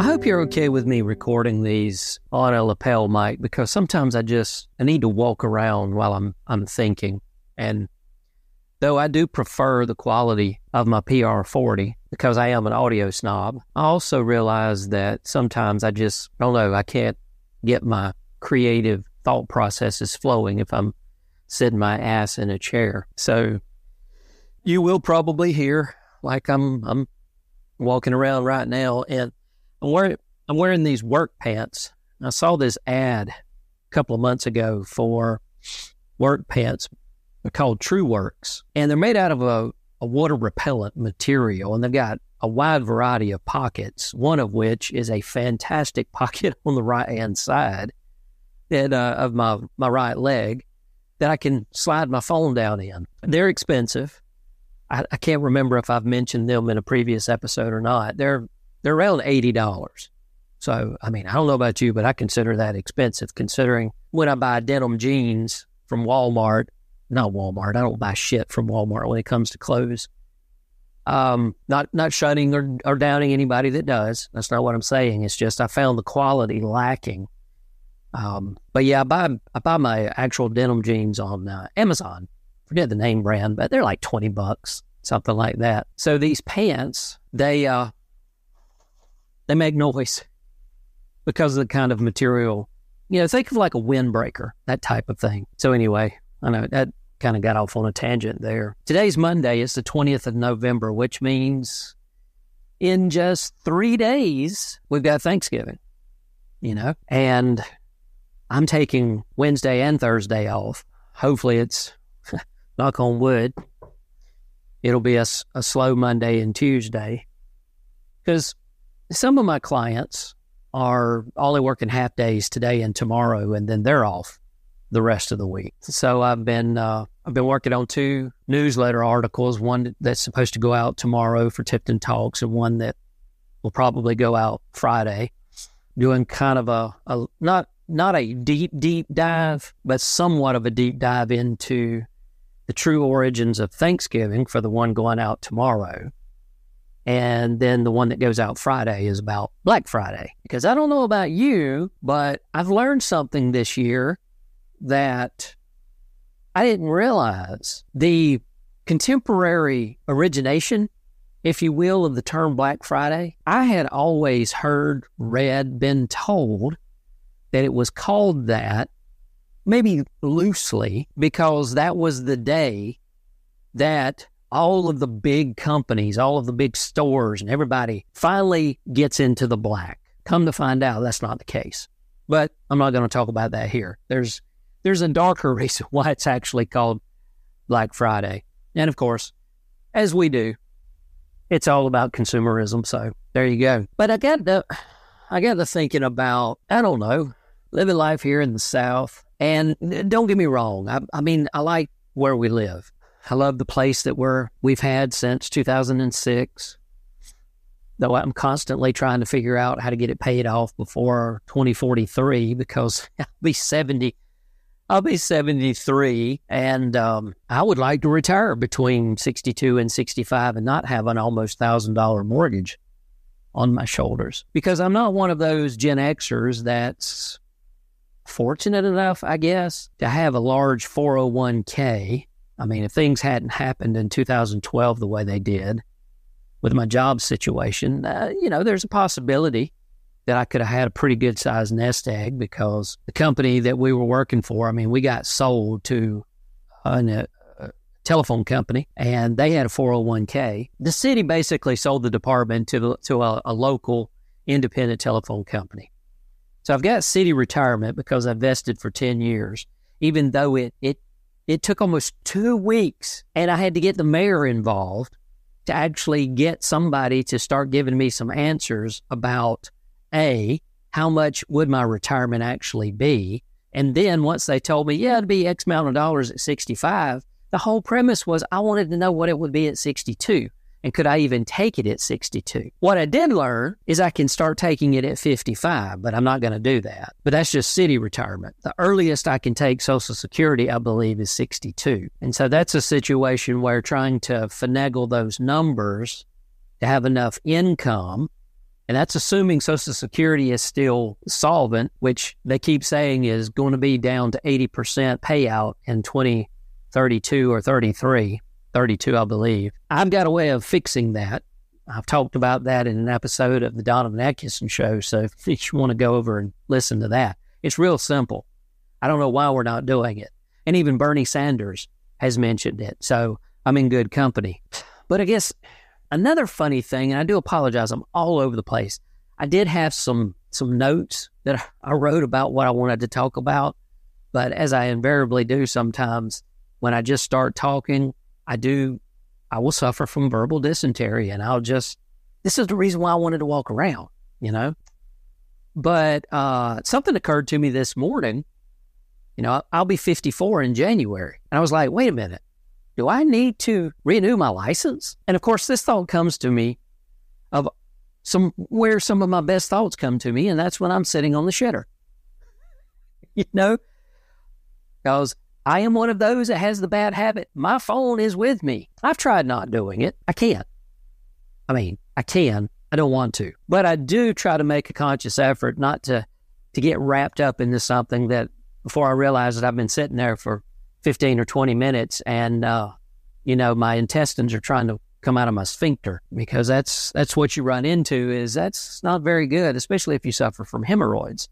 I hope you're okay with me recording these on a lapel mic because sometimes I just I need to walk around while I'm I'm thinking. And though I do prefer the quality of my PR40 because I am an audio snob, I also realize that sometimes I just I don't know, I can't get my creative thought processes flowing if I'm sitting my ass in a chair. So you will probably hear like I'm I'm walking around right now and I'm wearing I'm wearing these work pants. I saw this ad a couple of months ago for work pants. They're called True Works, and they're made out of a, a water repellent material, and they've got a wide variety of pockets. One of which is a fantastic pocket on the right hand side that uh, of my my right leg that I can slide my phone down in. They're expensive. I, I can't remember if I've mentioned them in a previous episode or not. They're they're around eighty dollars. So I mean, I don't know about you, but I consider that expensive considering when I buy denim jeans from Walmart, not Walmart, I don't buy shit from Walmart when it comes to clothes. Um, not not shutting or, or downing anybody that does. That's not what I'm saying. It's just I found the quality lacking. Um, but yeah, I buy I buy my actual denim jeans on uh, Amazon. Forget the name brand, but they're like twenty bucks, something like that. So these pants, they uh, they make noise because of the kind of material. You know, think of like a windbreaker, that type of thing. So anyway, I know that kind of got off on a tangent there. Today's Monday. It's the 20th of November, which means in just three days, we've got Thanksgiving, you know, and I'm taking Wednesday and Thursday off. Hopefully it's knock on wood. It'll be a, a slow Monday and Tuesday because some of my clients are only working half days today and tomorrow, and then they're off the rest of the week. So I've been uh, I've been working on two newsletter articles. One that's supposed to go out tomorrow for Tifton Talks, and one that will probably go out Friday. Doing kind of a, a not not a deep deep dive, but somewhat of a deep dive into the true origins of Thanksgiving for the one going out tomorrow. And then the one that goes out Friday is about Black Friday. Because I don't know about you, but I've learned something this year that I didn't realize. The contemporary origination, if you will, of the term Black Friday, I had always heard, read, been told that it was called that, maybe loosely, because that was the day that all of the big companies, all of the big stores, and everybody finally gets into the black. Come to find out, that's not the case. But I'm not going to talk about that here. There's there's a darker reason why it's actually called Black Friday, and of course, as we do, it's all about consumerism. So there you go. But I got the I got to thinking about I don't know living life here in the South, and don't get me wrong. I, I mean I like where we live. I love the place that we're we've had since 2006. Though I'm constantly trying to figure out how to get it paid off before 2043 because I'll be 70. I'll be 73, and um, I would like to retire between 62 and 65 and not have an almost thousand dollar mortgage on my shoulders because I'm not one of those Gen Xers that's fortunate enough, I guess, to have a large 401k I mean, if things hadn't happened in 2012 the way they did with my job situation, uh, you know, there's a possibility that I could have had a pretty good sized nest egg because the company that we were working for, I mean, we got sold to uh, a, a uh, uh, telephone company and they had a 401k. The city basically sold the department to, to a, a local independent telephone company. So I've got city retirement because I vested for 10 years, even though it, it it took almost two weeks, and I had to get the mayor involved to actually get somebody to start giving me some answers about A, how much would my retirement actually be? And then once they told me, yeah, it'd be X amount of dollars at 65, the whole premise was I wanted to know what it would be at 62. And could I even take it at 62? What I did learn is I can start taking it at 55, but I'm not going to do that. But that's just city retirement. The earliest I can take Social Security, I believe, is 62. And so that's a situation where trying to finagle those numbers to have enough income And that's assuming Social Security is still solvent, which they keep saying is going to be down to 80% payout in 2032 or 33, 32, I believe. I've got a way of fixing that. I've talked about that in an episode of the Donovan Atkinson show. So if you want to go over and listen to that, it's real simple. I don't know why we're not doing it. And even Bernie Sanders has mentioned it. So I'm in good company. But I guess another funny thing, and I do apologize, I'm all over the place. I did have some some notes that I wrote about what I wanted to talk about, but as I invariably do sometimes, when I just start talking, I do I will suffer from verbal dysentery, and I'll just this is the reason why I wanted to walk around, you know. But uh, something occurred to me this morning. You know, I'll be 54 in January, and I was like, wait a minute do I need to renew my license? And of course, this thought comes to me of some where some of my best thoughts come to me, and that's when I'm sitting on the shitter. you know, because I am one of those that has the bad habit. My phone is with me. I've tried not doing it. I can't. I mean, I can. I don't want to, but I do try to make a conscious effort not to to get wrapped up into something that before I realize that I've been sitting there for 15 or 20 minutes and, uh, you know, my intestines are trying to come out of my sphincter because that's, that's what you run into is that's not very good, especially if you suffer from hemorrhoids.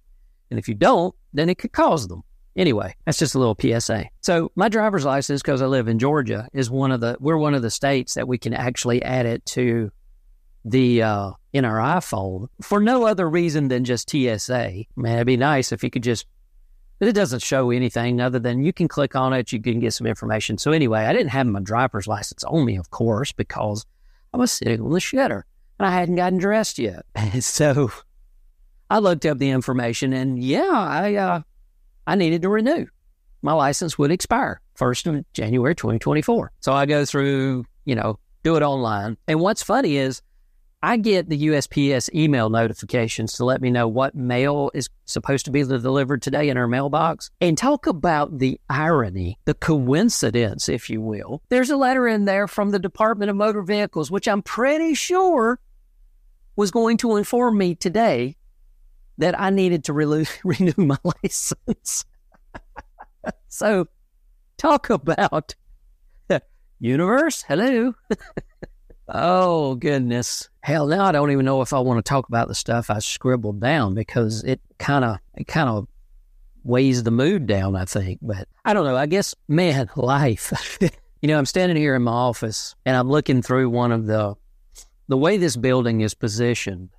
And if you don't, then it could cause them. Anyway, that's just a little PSA. So my driver's license, because I live in Georgia, is one of the we're one of the states that we can actually add it to the uh, in our iPhone for no other reason than just TSA. Man, it'd be nice if you could just but it doesn't show anything other than you can click on it, you can get some information. So anyway, I didn't have my driver's license on me, of course, because I was sitting on the shitter and I hadn't gotten dressed yet. So I looked up the information and yeah, I uh, I needed to renew. My license would expire first of January 2024. So I go through, you know, do it online. And what's funny is I get the USPS email notifications to let me know what mail is supposed to be delivered today in our mailbox. And talk about the irony, the coincidence, if you will. There's a letter in there from the Department of Motor Vehicles, which I'm pretty sure was going to inform me today that I needed to re- renew my license. so, talk about universe. Hello. Oh, goodness. Hell, now I don't even know if I want to talk about the stuff I scribbled down because it kind of, it kind of weighs the mood down, I think. But I don't know. I guess, man, life. you know, I'm standing here in my office and I'm looking through one of the, the way this building is positioned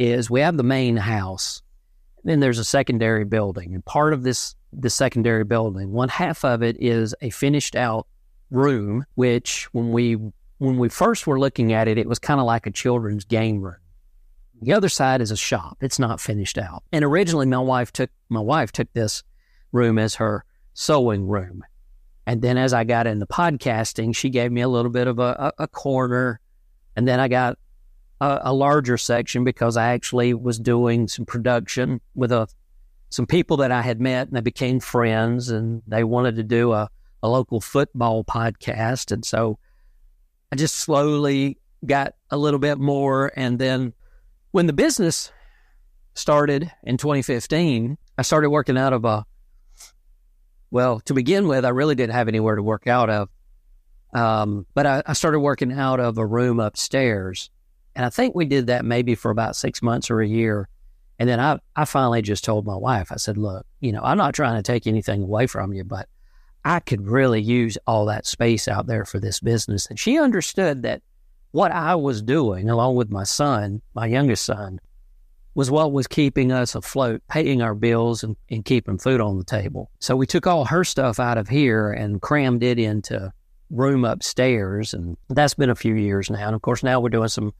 is we have the main house, then there's a secondary building. And part of this, the secondary building, one half of it is a finished out room, which when we when we first were looking at it, it was kind of like a children's game room. The other side is a shop. It's not finished out. And originally my wife took my wife took this room as her sewing room. And then as I got into podcasting, she gave me a little bit of a, a, a corner. And then I got a, a, larger section because I actually was doing some production with a some people that I had met and they became friends and they wanted to do a, a local football podcast. And so I just slowly got a little bit more. And then when the business started in 2015, I started working out of a, well, to begin with, I really didn't have anywhere to work out of. Um, but I, I started working out of a room upstairs. And I think we did that maybe for about six months or a year. And then I, I finally just told my wife, I said, look, you know, I'm not trying to take anything away from you, but I could really use all that space out there for this business. And she understood that what I was doing, along with my son, my youngest son, was what was keeping us afloat, paying our bills and, and keeping food on the table. So we took all her stuff out of here and crammed it into room upstairs. And that's been a few years now. And of course, now we're doing some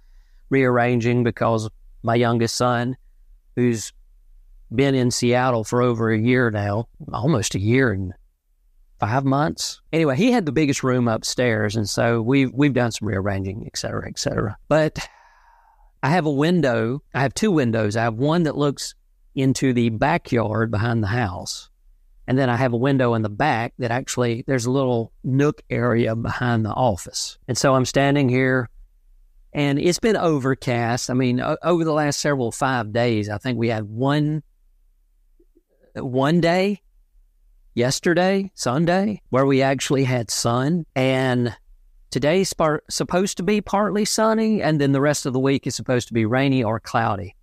rearranging because my youngest son, who's been in Seattle for over a year now, almost a year and five months. Anyway, he had the biggest room upstairs, and so we've we've done some rearranging, et cetera, et cetera. But I have a window. I have two windows. I have one that looks into the backyard behind the house, and then I have a window in the back that actually there's a little nook area behind the office. And so I'm standing here and it's been overcast. I mean, o- over the last several five days, I think we had one one day yesterday, Sunday, where we actually had sun, and today's par- supposed to be partly sunny, and then the rest of the week is supposed to be rainy or cloudy.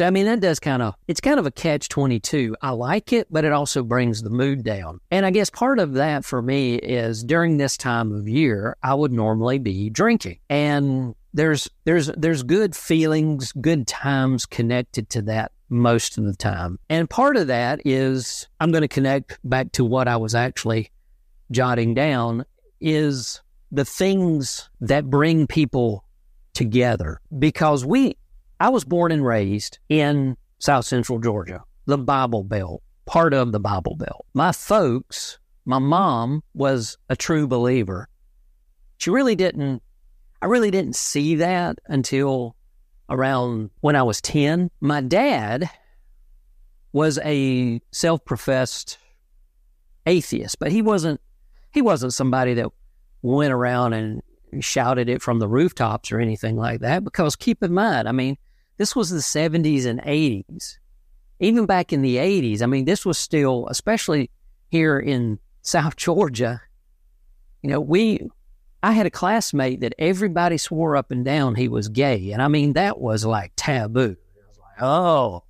So I mean that does kind of it's kind of a catch 22. I like it, but it also brings the mood down. And I guess part of that for me is during this time of year, I would normally be drinking. And there's there's there's good feelings, good times connected to that most of the time. And part of that is I'm going to connect back to what I was actually jotting down is the things that bring people together because we I was born and raised in South Central Georgia, the Bible Belt, part of the Bible Belt. My folks, my mom was a true believer. She really didn't, I really didn't see that until around when I was 10. My dad was a self professed atheist, but he wasn't, he wasn't somebody that went around and shouted it from the rooftops or anything like that. Because keep in mind, I mean, this was the 70s and 80s. Even back in the 80s, I mean, this was still, especially here in South Georgia, you know, we, I had a classmate that everybody swore up and down he was gay. And I mean, that was like taboo. Was like, oh.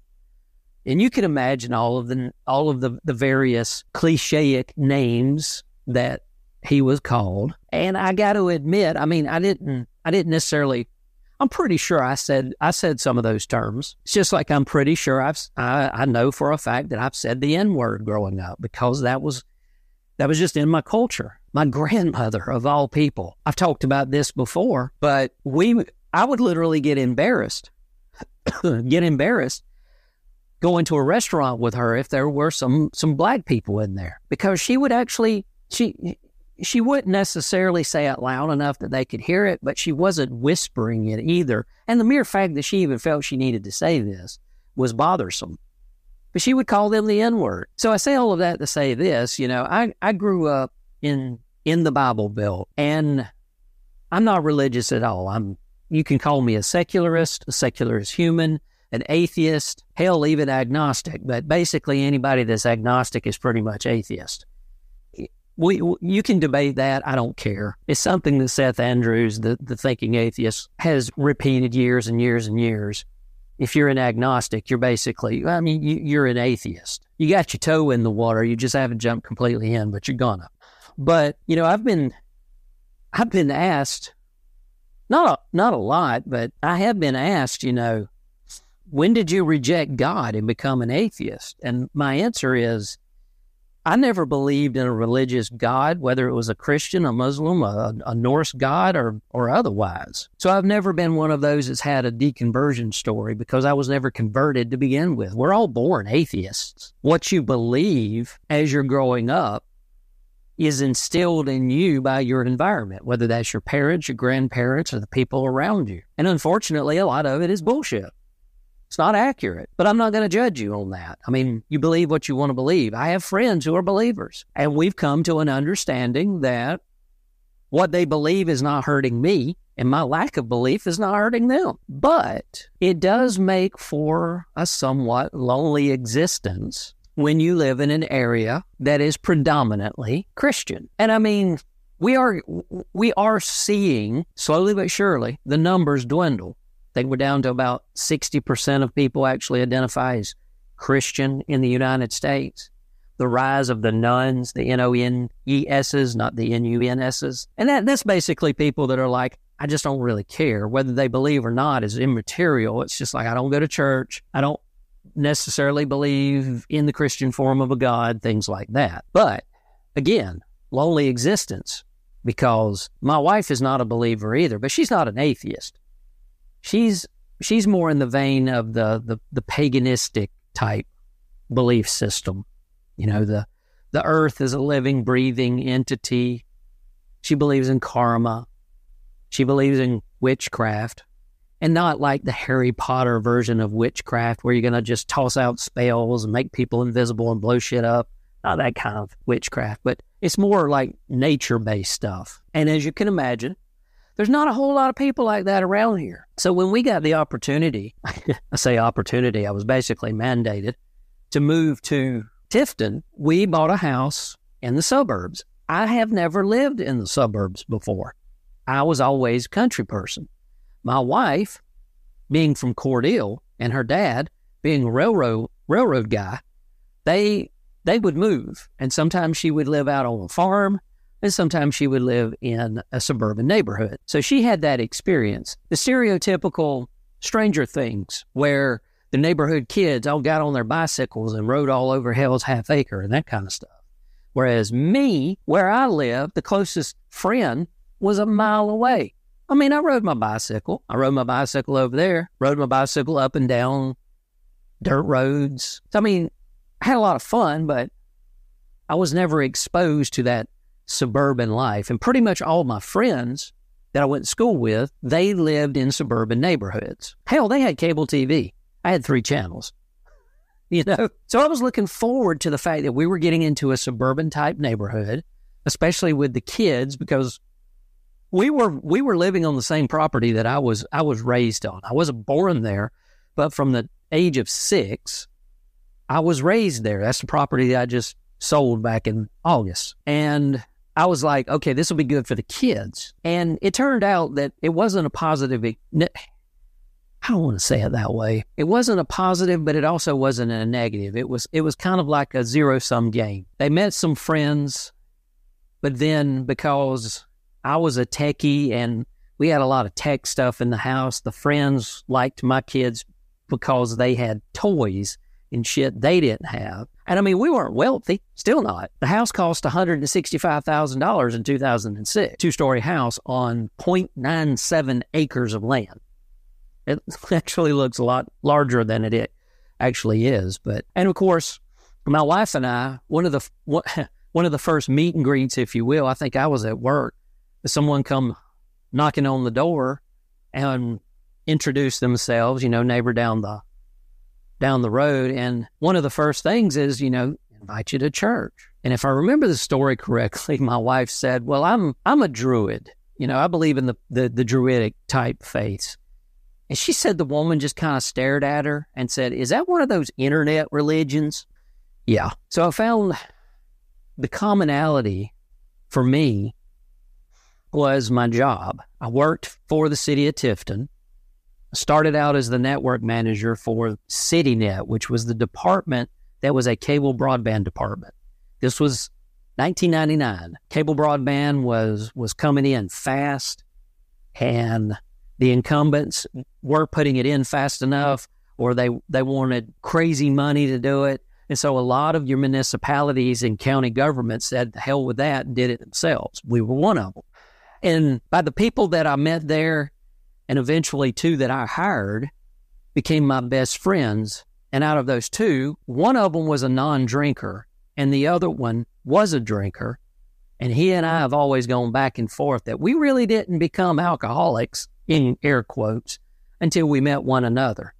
And you can imagine all of the, all of the, the various clichéic names that he was called. And I got to admit, I mean, I didn't, I didn't necessarily I'm pretty sure I said I said some of those terms. It's just like I'm pretty sure I've I, I know for a fact that I've said the N word growing up because that was that was just in my culture. My grandmother of all people. I've talked about this before, but we I would literally get embarrassed. get embarrassed going to a restaurant with her if there were some some black people in there because she would actually she she wouldn't necessarily say it loud enough that they could hear it, but she wasn't whispering it either. And the mere fact that she even felt she needed to say this was bothersome. But she would call them the N word. So I say all of that to say this, you know, I, I grew up in in the Bible Belt and I'm not religious at all. I'm you can call me a secularist, a secularist human, an atheist, hell even agnostic, but basically anybody that's agnostic is pretty much atheist we you can debate that. I don't care. It's something that Seth Andrews, the, the thinking atheist, has repeated years and years and years. If you're an agnostic, you're basically, I mean, you, you're an atheist. You got your toe in the water. You just haven't jumped completely in, but you're gonna. But you know, I've been, I've been asked, not a, not a lot, but I have been asked. You know, when did you reject God and become an atheist? And my answer is I never believed in a religious God, whether it was a Christian, a Muslim, a, a, Norse God, or, or otherwise. So I've never been one of those that's had a deconversion story because I was never converted to begin with. We're all born atheists. What you believe as you're growing up is instilled in you by your environment, whether that's your parents, your grandparents, or the people around you. And unfortunately, a lot of it is bullshit. It's not accurate, but I'm not going to judge you on that. I mean, mm-hmm. you believe what you want to believe. I have friends who are believers, and we've come to an understanding that what they believe is not hurting me, and my lack of belief is not hurting them. But it does make for a somewhat lonely existence when you live in an area that is predominantly Christian. And I mean, we are we are seeing slowly but surely the numbers dwindle. Think we're down to about 60% of people actually identify as Christian in the United States. The rise of the nuns, the N O N E S's, not the N U N S's. And that, that's basically people that are like, I just don't really care. Whether they believe or not is immaterial. It's just like, I don't go to church. I don't necessarily believe in the Christian form of a God, things like that. But again, lonely existence because my wife is not a believer either, but she's not an atheist she's she's more in the vein of the the, the paganistic type belief system. You know, the the earth is a living, breathing entity. She believes in karma. She believes in witchcraft. And not like the Harry Potter version of witchcraft where you're going to just toss out spells and make people invisible and blow shit up. Not that kind of witchcraft, but it's more like nature based stuff. And as you can imagine, There's not a whole lot of people like that around here. So when we got the opportunity, I say opportunity, I was basically mandated to move to Tifton. We bought a house in the suburbs. I have never lived in the suburbs before. I was always a country person. My wife, being from Cordele, and her dad, being a railroad railroad guy, they they would move, and sometimes she would live out on a farm, and sometimes she would live in a suburban neighborhood. So she had that experience. The stereotypical Stranger Things, where the neighborhood kids all got on their bicycles and rode all over Hell's Half Acre and that kind of stuff. Whereas me, where I live, the closest friend was a mile away. I mean, I rode my bicycle. I rode my bicycle over there, rode my bicycle up and down dirt roads. I mean, I had a lot of fun, but I was never exposed to that suburban life. And pretty much all my friends that I went to school with, they lived in suburban neighborhoods. Hell, they had cable TV. I had three channels. You know? So I was looking forward to the fact that we were getting into a suburban type neighborhood, especially with the kids, because we were we were living on the same property that I was I was raised on. I wasn't born there, but from the age of six, I was raised there. That's the property that I just sold back in August. And I was like, okay, this will be good for the kids. And it turned out that it wasn't a positive. I don't want to say it that way. It wasn't a positive, but it also wasn't a negative. It was it was kind of like a zero sum game. They met some friends, but then because I was a techie and we had a lot of tech stuff in the house, the friends liked my kids because they had toys and shit they didn't have. And I mean, we weren't wealthy, still not. The house cost $165,000 in 2006, two story house on 0.97 acres of land. It actually looks a lot larger than it actually is. But, and of course, my wife and I, one of the, one of the first meet and greets, if you will, I think I was at work, someone come knocking on the door and introduce themselves, you know, neighbor down the down the road. And one of the first things is, you know, invite you to church. And if I remember the story correctly, my wife said, Well, I'm I'm a druid. You know, I believe in the, the, the druidic type faiths. And she said the woman just kind of stared at her and said, Is that one of those internet religions? Yeah. So I found the commonality for me was my job. I worked for the city of Tifton started out as the network manager for CityNet, which was the department that was a cable broadband department. This was 1999. Cable broadband was was coming in fast, and the incumbents weren't putting it in fast enough, or they they wanted crazy money to do it. And so a lot of your municipalities and county governments said, hell with that, and did it themselves. We were one of them. And by the people that I met there, and eventually two that I hired became my best friends. And out of those two, one of them was a non drinker and the other one was a drinker. And he and I have always gone back and forth that we really didn't become alcoholics, in air quotes, until we met one another.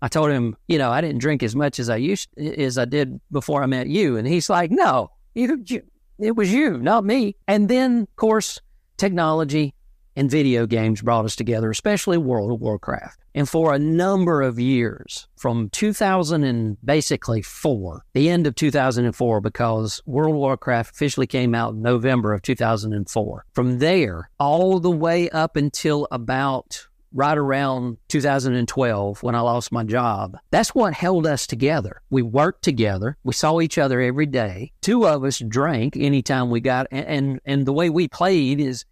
I told him, you know, I didn't drink as much as I used as I did before I met you, and he's like, no, you, you, it was you, not me. And then, of course, technology and video games brought us together, especially World of Warcraft. And for a number of years, from 2000 and basically four, the end of 2004, because World of Warcraft officially came out in November of 2004. From there, all the way up until about right around 2012 when I lost my job. That's what held us together. We worked together. We saw each other every day. Two of us drank anytime we got, and, and, and the way we played is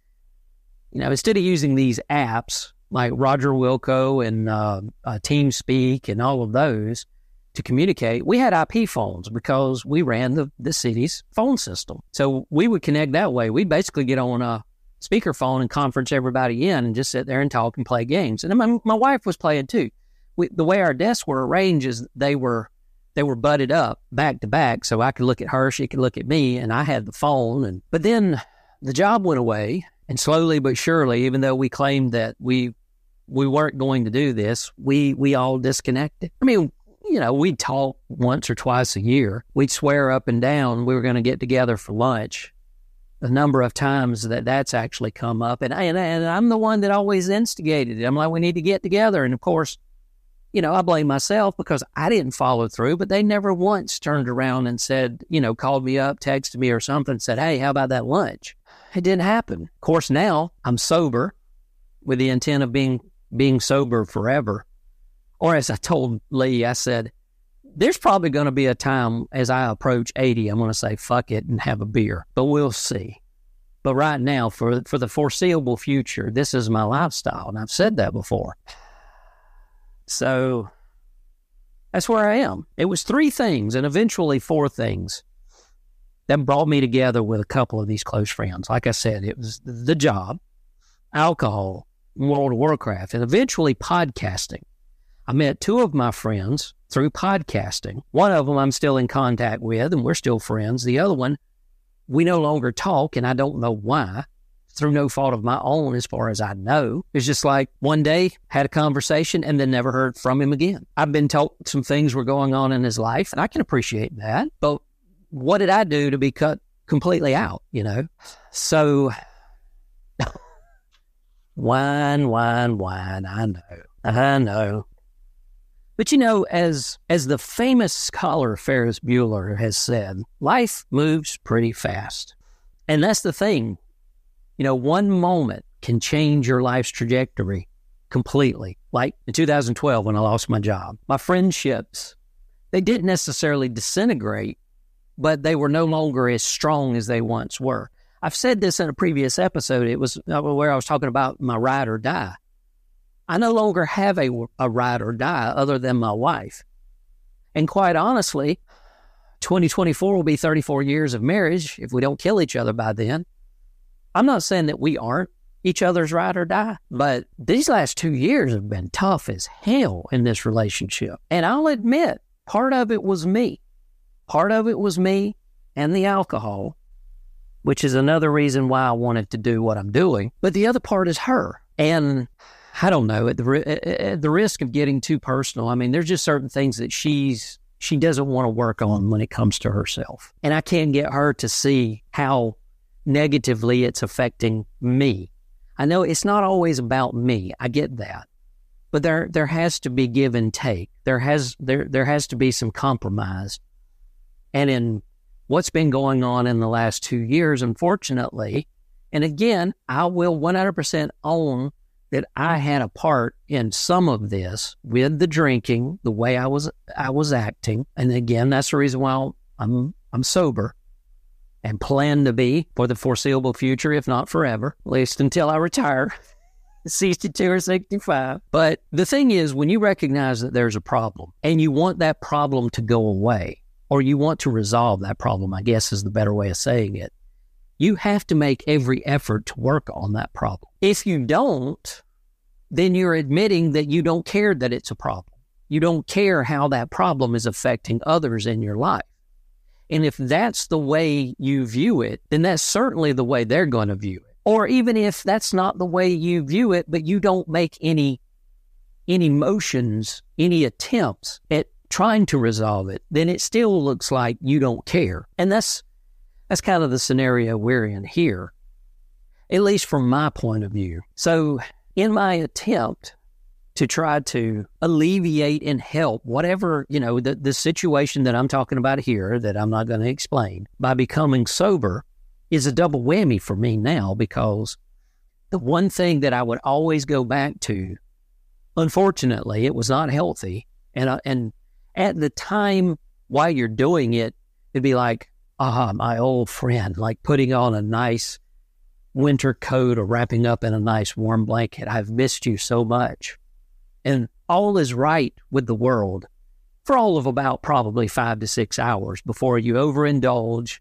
you know, instead of using these apps like Roger Wilco and uh, uh, TeamSpeak and all of those to communicate, we had IP phones because we ran the, the city's phone system. So we would connect that way. We'd basically get on a speakerphone and conference everybody in and just sit there and talk and play games. And my, my wife was playing too. We, the way our desks were arranged is they were they were butted up back to back, so I could look at her, she could look at me, and I had the phone. And but then the job went away, and slowly but surely, even though we claimed that we we weren't going to do this, we we all disconnected. I mean, you know, we'd talk once or twice a year. We'd swear up and down we were going to get together for lunch. a number of times that that's actually come up. And, and, and I'm the one that always instigated it. I'm like, we need to get together. And of course, you know, I blame myself because I didn't follow through, but they never once turned around and said, you know, called me up, texted me or something, said, hey, how about that lunch? It didn't happen. Of course, now I'm sober with the intent of being being sober forever. Or as I told Lee, I said, there's probably going to be a time as I approach 80, I'm going to say, fuck it and have a beer, but we'll see. But right now, for, for the foreseeable future, this is my lifestyle. And I've said that before. So that's where I am. It was three things and eventually four things that brought me together with a couple of these close friends. Like I said, it was the job, alcohol, World of Warcraft, and eventually podcasting. I met two of my friends through podcasting. One of them I'm still in contact with, and we're still friends. The other one, we no longer talk, and I don't know why. Through no fault of my own, as far as I know. It's just like one day had a conversation and then never heard from him again. I've been told some things were going on in his life, and I can appreciate that. But what did I do to be cut completely out, you know? So, whine, whine, whine. I know. I know. But you know, as as the famous scholar Ferris Bueller has said, life moves pretty fast. And that's the thing. You know, one moment can change your life's trajectory completely. Like in 2012 when I lost my job. My friendships, they didn't necessarily disintegrate, but they were no longer as strong as they once were. I've said this in a previous episode. It was uh, where I was talking about my ride or die. I no longer have a, a ride or die other than my wife. And quite honestly, 2024 will be 34 years of marriage if we don't kill each other by then. I'm not saying that we aren't each other's ride or die, but these last two years have been tough as hell in this relationship. And I'll admit, part of it was me. Part of it was me and the alcohol, which is another reason why I wanted to do what I'm doing. But the other part is her. And I don't know at the at the risk of getting too personal. I mean, there's just certain things that she's she doesn't want to work on when it comes to herself, and I can't get her to see how negatively it's affecting me. I know it's not always about me. I get that, but there there has to be give and take. There has there there has to be some compromise, and in what's been going on in the last two years, unfortunately, and again, I will 100% own that I had a part in some of this with the drinking, the way I was I was acting, and again, that's the reason why I'm I'm sober and plan to be for the foreseeable future, if not forever, at least until I retire. 62 or 65. But the thing is, when you recognize that there's a problem and you want that problem to go away, or you want to resolve that problem, I guess is the better way of saying it, you have to make every effort to work on that problem. If you don't, then you're admitting that you don't care that it's a problem. You don't care how that problem is affecting others in your life. And if that's the way you view it, then that's certainly the way they're going to view it. Or even if that's not the way you view it, but you don't make any any motions, any attempts at trying to resolve it, then it still looks like you don't care. And that's that's kind of the scenario we're in here, at least from my point of view. So, in my attempt to try to alleviate and help whatever, you know, the, the situation that I'm talking about here that I'm not going to explain by becoming sober is a double whammy for me now because the one thing that I would always go back to, unfortunately, it was not healthy. And, uh, and at the time while you're doing it, it'd be like, ah, my old friend, like putting on a nice winter coat or wrapping up in a nice warm blanket. I've missed you so much. And all is right with the world for all of about probably five to six hours before you overindulge,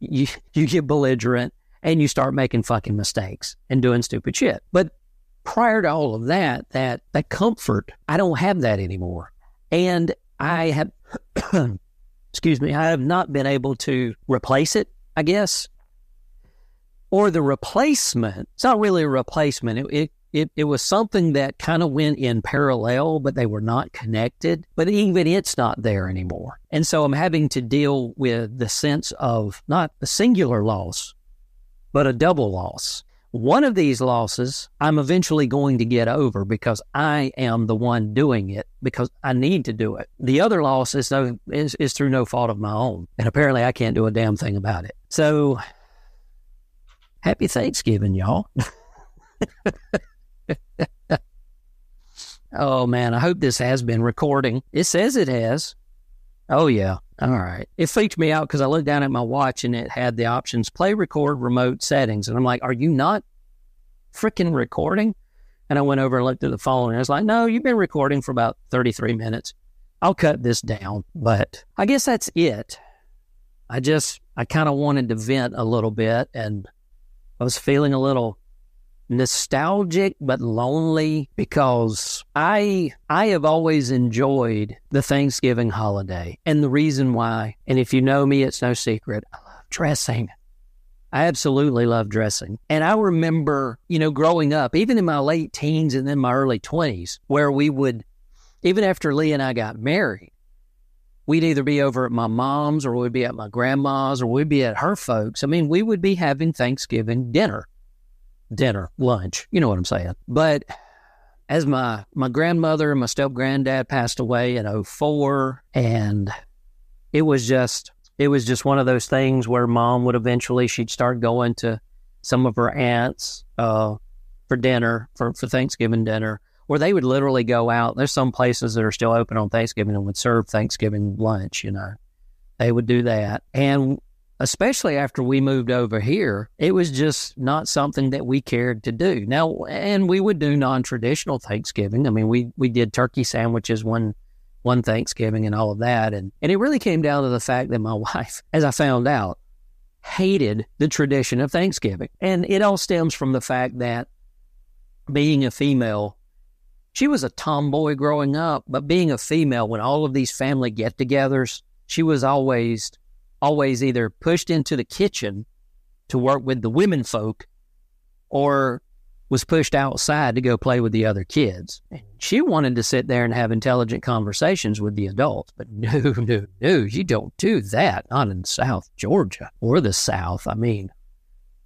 you, you get belligerent, and you start making fucking mistakes and doing stupid shit. But prior to all of that, that that comfort, I don't have that anymore. And I mm-hmm. have excuse me, I have not been able to replace it, I guess. Or the replacement, it's not really a replacement. It, it, it, it was something that kind of went in parallel, but they were not connected. But even it's not there anymore. And so I'm having to deal with the sense of not a singular loss, but a double loss. One of these losses I'm eventually going to get over because I am the one doing it because I need to do it. The other loss is, no, is, is through no fault of my own. And apparently I can't do a damn thing about it. So happy Thanksgiving, y'all. oh man, I hope this has been recording. It says it has. Oh yeah. All right. It freaked me out because I looked down at my watch and it had the options play, record, remote settings. And I'm like, are you not freaking recording? And I went over and looked at the phone and I was like, no, you've been recording for about 33 minutes. I'll cut this down. But I guess that's it. I just, I kind of wanted to vent a little bit and I was feeling a little nostalgic but lonely because I I have always enjoyed the Thanksgiving holiday. And the reason why, and if you know me, it's no secret, I love dressing. I absolutely love dressing. And I remember, you know, growing up, even in my late teens and then my early 20s, where we would, even after Lee and I got married, we'd either be over at my mom's or we'd be at my grandma's or we'd be at her folks. I mean, we would be having Thanksgiving dinner dinner, lunch. You know what I'm saying? But as my my grandmother and my step granddad passed away in 04 and it was just it was just one of those things where mom would eventually she'd start going to some of her aunts uh, for dinner for, for Thanksgiving dinner where they would literally go out. There's some places that are still open on Thanksgiving and would serve Thanksgiving lunch, you know. They would do that. And especially after we moved over here, it was just not something that we cared to do. Now, and we would do non-traditional Thanksgiving. I mean, we we did turkey sandwiches one one Thanksgiving and all of that, and and it really came down to the fact that my wife, as I found out, hated the tradition of Thanksgiving, and it all stems from the fact that being a female. She was a tomboy growing up, but being a female, when all of these family get togethers, she was always always either pushed into the kitchen to work with the women folk or was pushed outside to go play with the other kids. She wanted to sit there and have intelligent conversations with the adults. But no, no, no, you don't do that. Not in South Georgia or the South. I mean,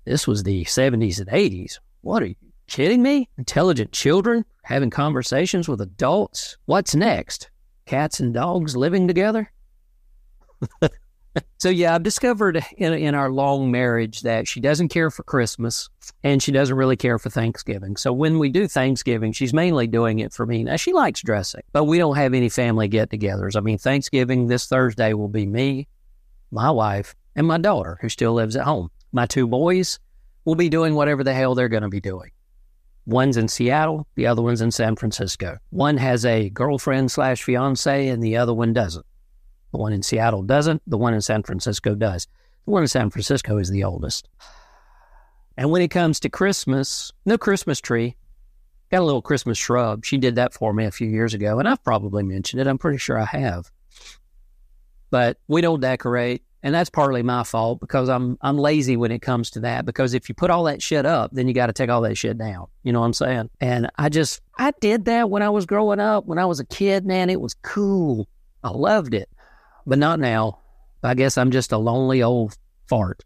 this was the 70s and 80s. What are you kidding me? Intelligent children having conversations with adults? What's next? Cats and dogs living together? so yeah, I've discovered in, in our long marriage that she doesn't care for Christmas and she doesn't really care for Thanksgiving. So when we do Thanksgiving, she's mainly doing it for me. Now she likes dressing, but we don't have any family get-togethers. I mean, Thanksgiving this Thursday will be me, my wife, and my daughter who still lives at home. My two boys will be doing whatever the hell they're going to be doing. One's in Seattle, the other one's in San Francisco. One has a girlfriend slash fiance, and the other one doesn't. The one in Seattle doesn't. The one in San Francisco does. The one in San Francisco is the oldest. And when it comes to Christmas, no Christmas tree. Got a little Christmas shrub. She did that for me a few years ago, and I've probably mentioned it. I'm pretty sure I have. But we don't decorate, and that's partly my fault because I'm I'm lazy when it comes to that. Because if you put all that shit up, then you got to take all that shit down. You know what I'm saying? And I just I did that when I was growing up. When I was a kid, man, it was cool. I loved it but not now. I guess I'm just a lonely old fart.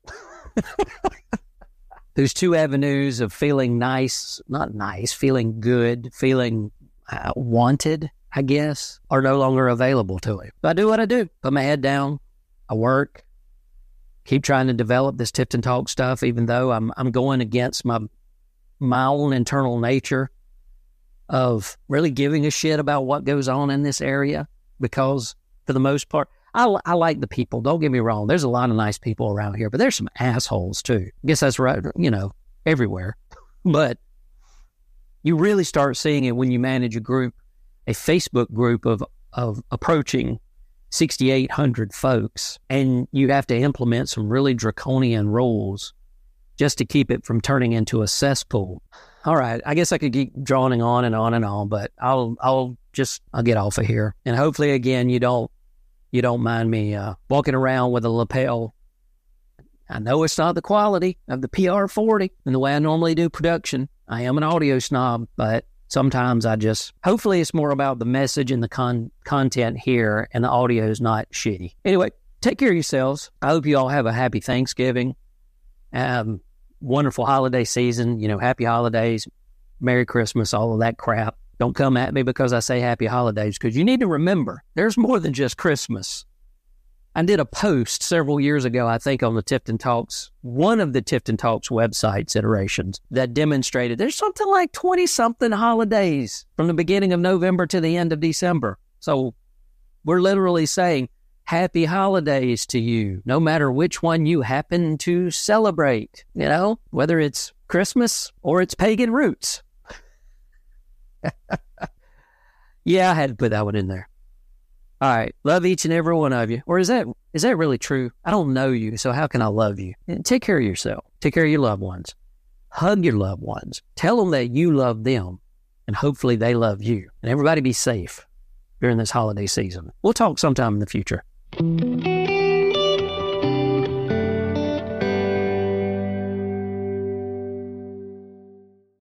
There's two avenues of feeling nice, not nice, feeling good, feeling uh, wanted, I guess, are no longer available to me. I do what I do. Put my head down. I work. Keep trying to develop this Tifton Talk stuff, even though I'm I'm going against my my own internal nature of really giving a shit about what goes on in this area because for the most part, I, I like the people. Don't get me wrong. There's a lot of nice people around here, but there's some assholes too. I guess that's right, you know, everywhere. But you really start seeing it when you manage a group, a Facebook group of, of approaching 6,800 folks, and you have to implement some really draconian rules just to keep it from turning into a cesspool. All right, I guess I could keep drawing on and on and on, but I'll I'll just I'll get off of here, and hopefully again you don't you don't mind me uh, walking around with a lapel. I know it's not the quality of the PR40 and the way I normally do production. I am an audio snob, but sometimes I just, hopefully, it's more about the message and the con- content here, and the audio is not shitty. Anyway, take care of yourselves. I hope you all have a happy Thanksgiving. Um, wonderful holiday season. You know, happy holidays, Merry Christmas, all of that crap. Don't come at me because I say happy holidays because you need to remember there's more than just Christmas. I did a post several years ago, I think, on the Tifton Talks, one of the Tifton Talks websites iterations that demonstrated there's something like 20 something holidays from the beginning of November to the end of December. So we're literally saying happy holidays to you, no matter which one you happen to celebrate, you know, whether it's Christmas or it's pagan roots. Yeah, I had to put that one in there. All right. Love each and every one of you. Or is that is that really true? I don't know you, so how can I love you? Eh, take care of yourself. Take care of your loved ones. Hug your loved ones. Tell them that you love them and hopefully they love you. And everybody be safe during this holiday season. We'll talk sometime in the future.